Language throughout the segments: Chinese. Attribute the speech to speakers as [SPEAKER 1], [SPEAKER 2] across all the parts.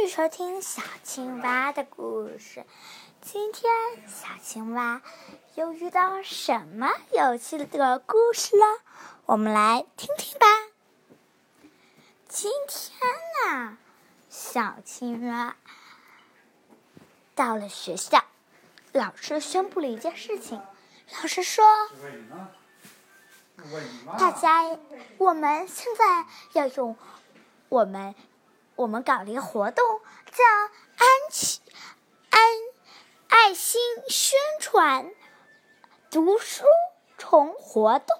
[SPEAKER 1] 续收听小青蛙的故事。今天小青蛙又遇到什么有趣的故事了？我们来听听吧。今天呢，小青蛙到了学校，老师宣布了一件事情。老师说：“大家，我们现在要用我们。”我们搞了一个活动，叫“安琪安爱心宣传读书虫活动”。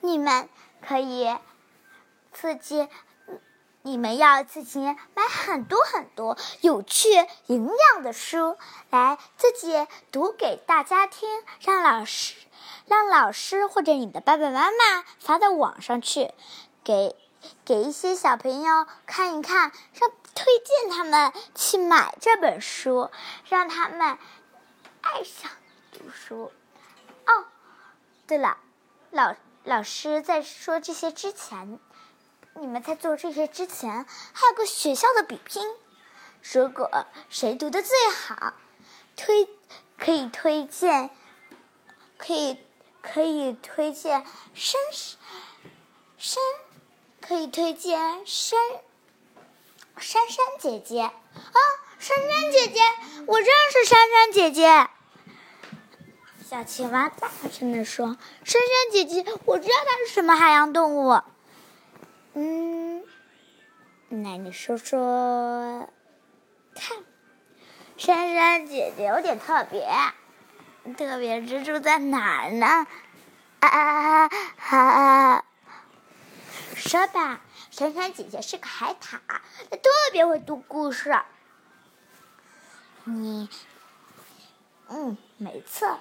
[SPEAKER 1] 你们可以自己，你们要自己买很多很多有趣、营养的书来自己读给大家听，让老师让老师或者你的爸爸妈妈发到网上去给。给一些小朋友看一看，让推荐他们去买这本书，让他们爱上读书。哦，对了，老老师在说这些之前，你们在做这些之前，还有个学校的比拼。如果谁读的最好，推可以推荐，可以可以推荐深深。可以推荐珊珊珊姐姐啊，珊珊姐姐，我认识珊珊姐姐。小青蛙大声的说：“珊珊姐姐，我知道它是什么海洋动物。”嗯，那你说说看，珊珊姐姐有点特别，特别之处在哪儿呢？啊啊啊啊！说吧，珊珊姐姐是个海獭，她特别会读故事。你，嗯，没错，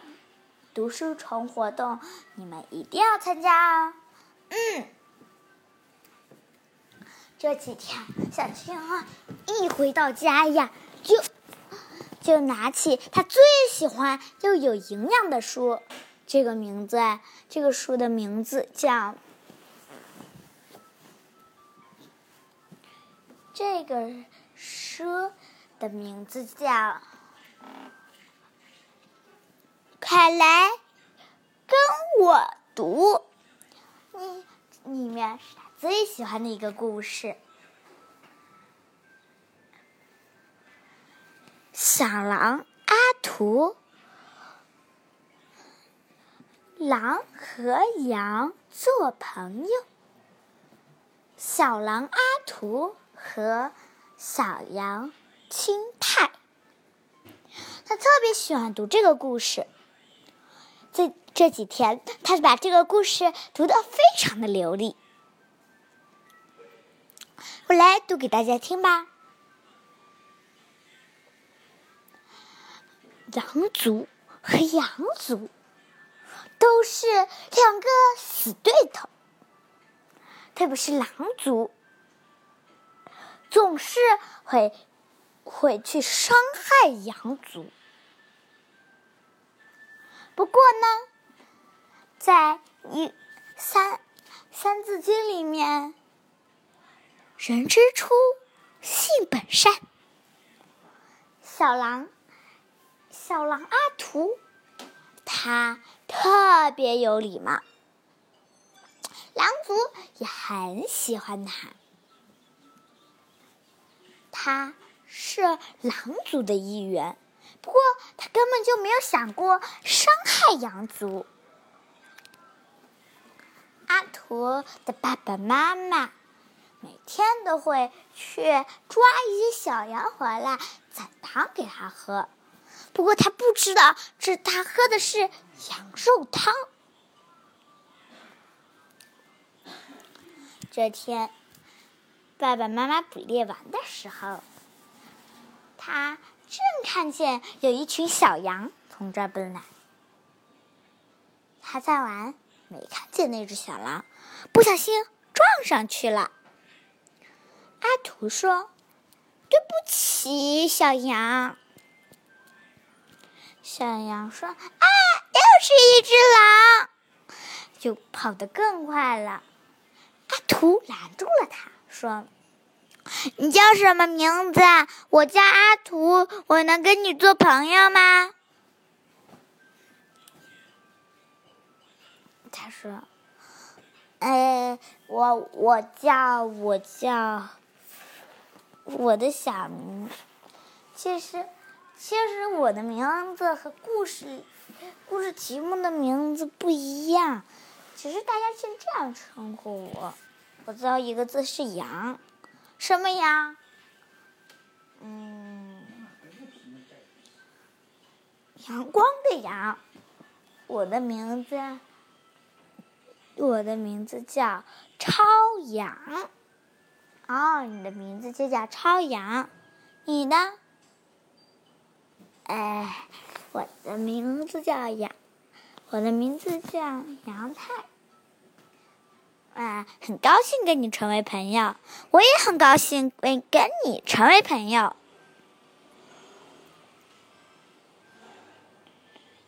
[SPEAKER 1] 读书虫活动你们一定要参加哦！嗯，这几天小青蛙一回到家呀，就就拿起他最喜欢又有营养的书，这个名字，这个书的名字叫。这个书的名字叫《快来跟我读》，你里面是他最喜欢的一个故事。小狼阿图，狼和羊做朋友。小狼阿图。和小羊青太，他特别喜欢读这个故事。这这几天，他把这个故事读得非常的流利。我来读给大家听吧。狼族和羊族都是两个死对头，特别是狼族。总是会会去伤害羊族。不过呢，在一三三字经里面，“人之初，性本善。”小狼小狼阿图，他特别有礼貌，狼族也很喜欢他。他是狼族的一员，不过他根本就没有想过伤害羊族。阿图的爸爸妈妈每天都会去抓一些小羊回来宰汤给他喝，不过他不知道这他喝的是羊肉汤。这天。爸爸妈妈捕猎完的时候，他正看见有一群小羊从这儿奔来。他在玩，没看见那只小狼，不小心撞上去了。阿图说：“对不起，小羊。”小羊说：“啊，又是一只狼！”就跑得更快了。阿图拦住了他。说：“你叫什么名字？我叫阿图，我能跟你做朋友吗？”他说：“哎，我我叫我叫我的小名，其实其实我的名字和故事故事题目的名字不一样，只是大家先这样称呼我。我知道一个字是阳，什么阳？嗯，阳光的阳。我的名字。”我的名字叫超阳，哦，你的名字就叫超阳，你呢？哎，我的名字叫杨，我的名字叫杨太。啊，很高兴跟你成为朋友，我也很高兴跟跟你成为朋友。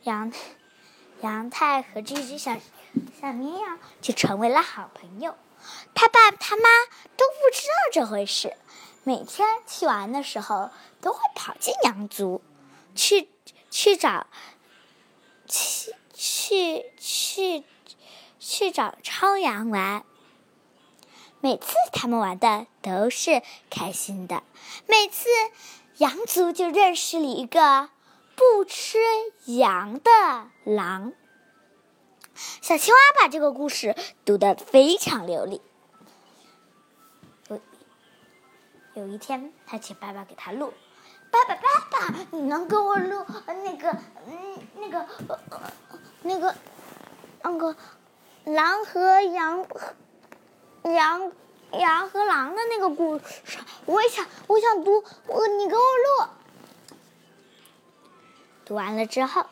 [SPEAKER 1] 杨杨太和这只小。小绵羊就成为了好朋友，他爸他妈都不知道这回事。每天去玩的时候，都会跑进羊族，去去找，去去去去找超羊玩。每次他们玩的都是开心的。每次羊族就认识了一个不吃羊的狼。小青蛙把这个故事读得非常流利。有有一天，他请爸爸给他录：“爸爸，爸爸，你能给我录那个，嗯，那个，那个，那个狼和羊，羊，羊和狼的那个故事？我也想，我想读，我你给我录。”读完了之后。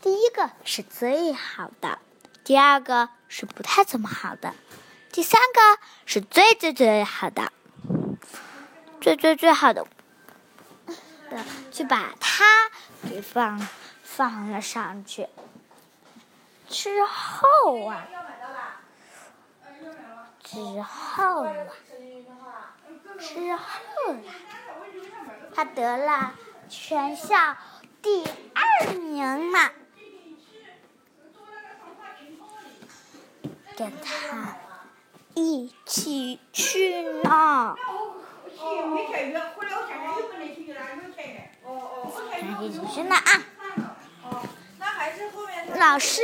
[SPEAKER 1] 第一个是最好的，第二个是不太怎么好的，第三个是最最最好的，最最最好的，的就把它给放放了上去。之后啊，之后啊，之后啊，他得了全校第二名嘛。跟他一起去呢。一起去呢啊！老师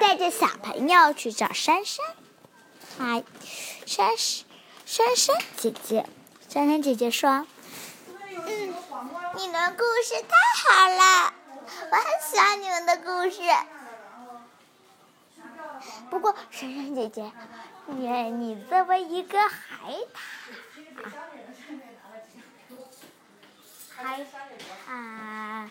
[SPEAKER 1] 带着小朋友去找珊珊，啊，珊珊，珊珊姐姐，珊珊姐姐说：“嗯，你的故事太好了，我很喜欢你们的故事。”不过，珊珊姐姐，你你作为一个海獭，海獭，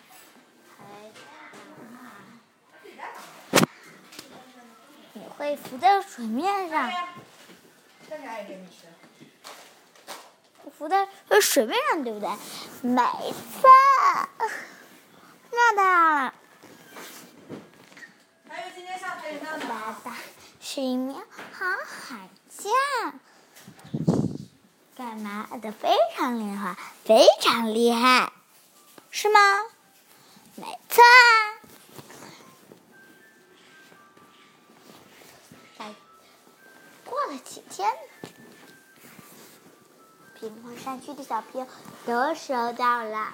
[SPEAKER 1] 你会浮在水面上，浮在水面上，对不对？没错，那太好了。爸爸是一名航海家，干嘛的非常厉害，非常厉害，是吗？没错。了几天，贫困山区的小朋友都收到了。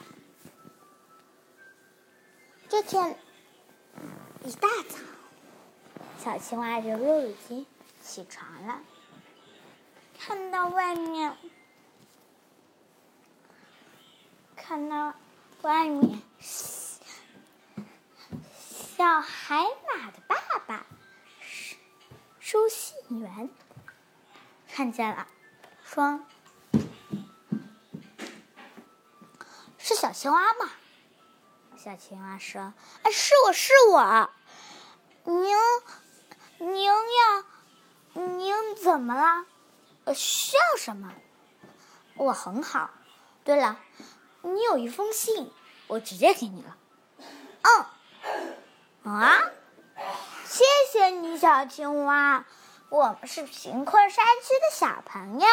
[SPEAKER 1] 这天一大早。小青蛙揉揉眼睛，起床了，看到外面，看到外面，小海马的爸爸收收信员看见了，说：“是小青蛙吗？”小青蛙说：“哎，是我是我，您。”您要，您怎么了？呃，需要什么？我很好。对了，你有一封信，我直接给你了。嗯，啊，谢谢你，小青蛙。我们是贫困山区的小朋友，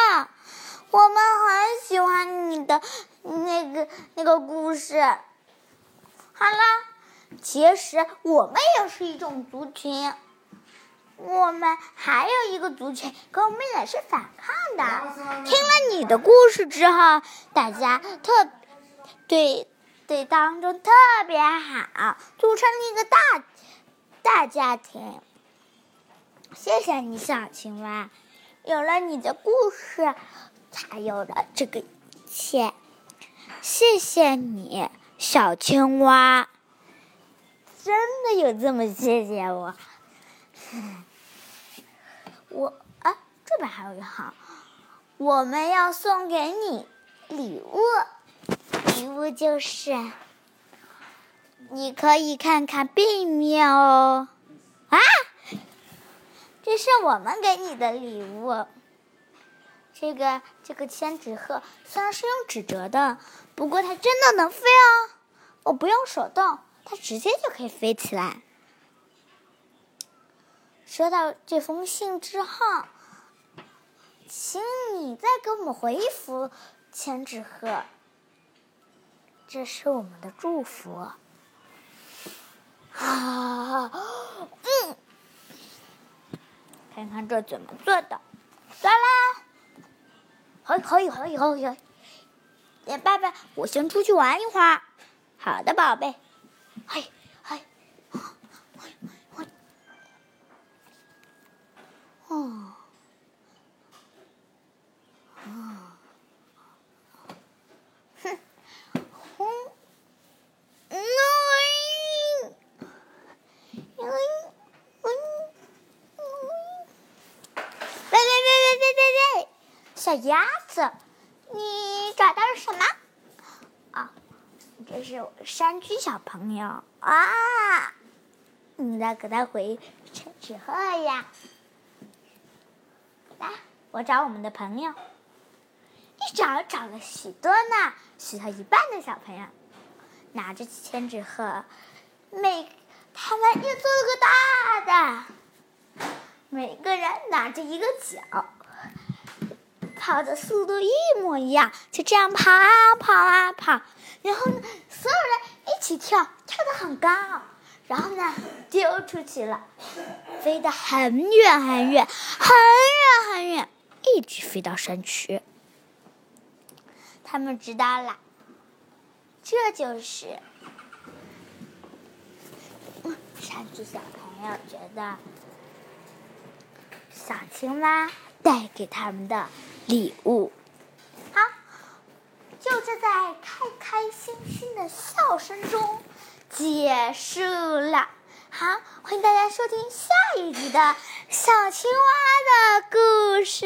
[SPEAKER 1] 我们很喜欢你的那个那个故事。好了，其实我们也是一种族群。我们还有一个族群跟我们也是反抗的。听了你的故事之后，大家特对对当中特别好，组成了一个大大家庭。谢谢你，小青蛙。有了你的故事，才有了这个一切。谢谢你，小青蛙。真的有这么谢谢我？我啊，这边还有一行，我们要送给你礼物，礼物就是你可以看看背面哦。啊，这是我们给你的礼物。这个这个千纸鹤虽然是用纸折的，不过它真的能飞哦。我不用手动，它直接就可以飞起来。收到这封信之后，请你再给我们回一幅，千纸鹤。这是我们的祝福。啊，嗯，看看这怎么做的？算啦，可以可以可以可以。爸爸，我先出去玩一会儿。好的，宝贝。嘿。小鸭子，你找到了什么？啊，这是我山居小朋友啊，你在给他回陈纸鹤呀？来，我找我们的朋友。一找找了许多呢，许多一半的小朋友拿着千纸鹤，每他们又做了个大的，每个人拿着一个角，跑的速度一模一样，就这样跑啊跑啊跑，然后呢，所有人一起跳，跳得很高。然后呢，丢出去了，飞得很远很远，很远很远，一直飞到山区。他们知道了，这就是山区小朋友觉得小青蛙带给他们的礼物。好，就这在开开心心的笑声中。结束了，好，欢迎大家收听下一集的小青蛙的故事。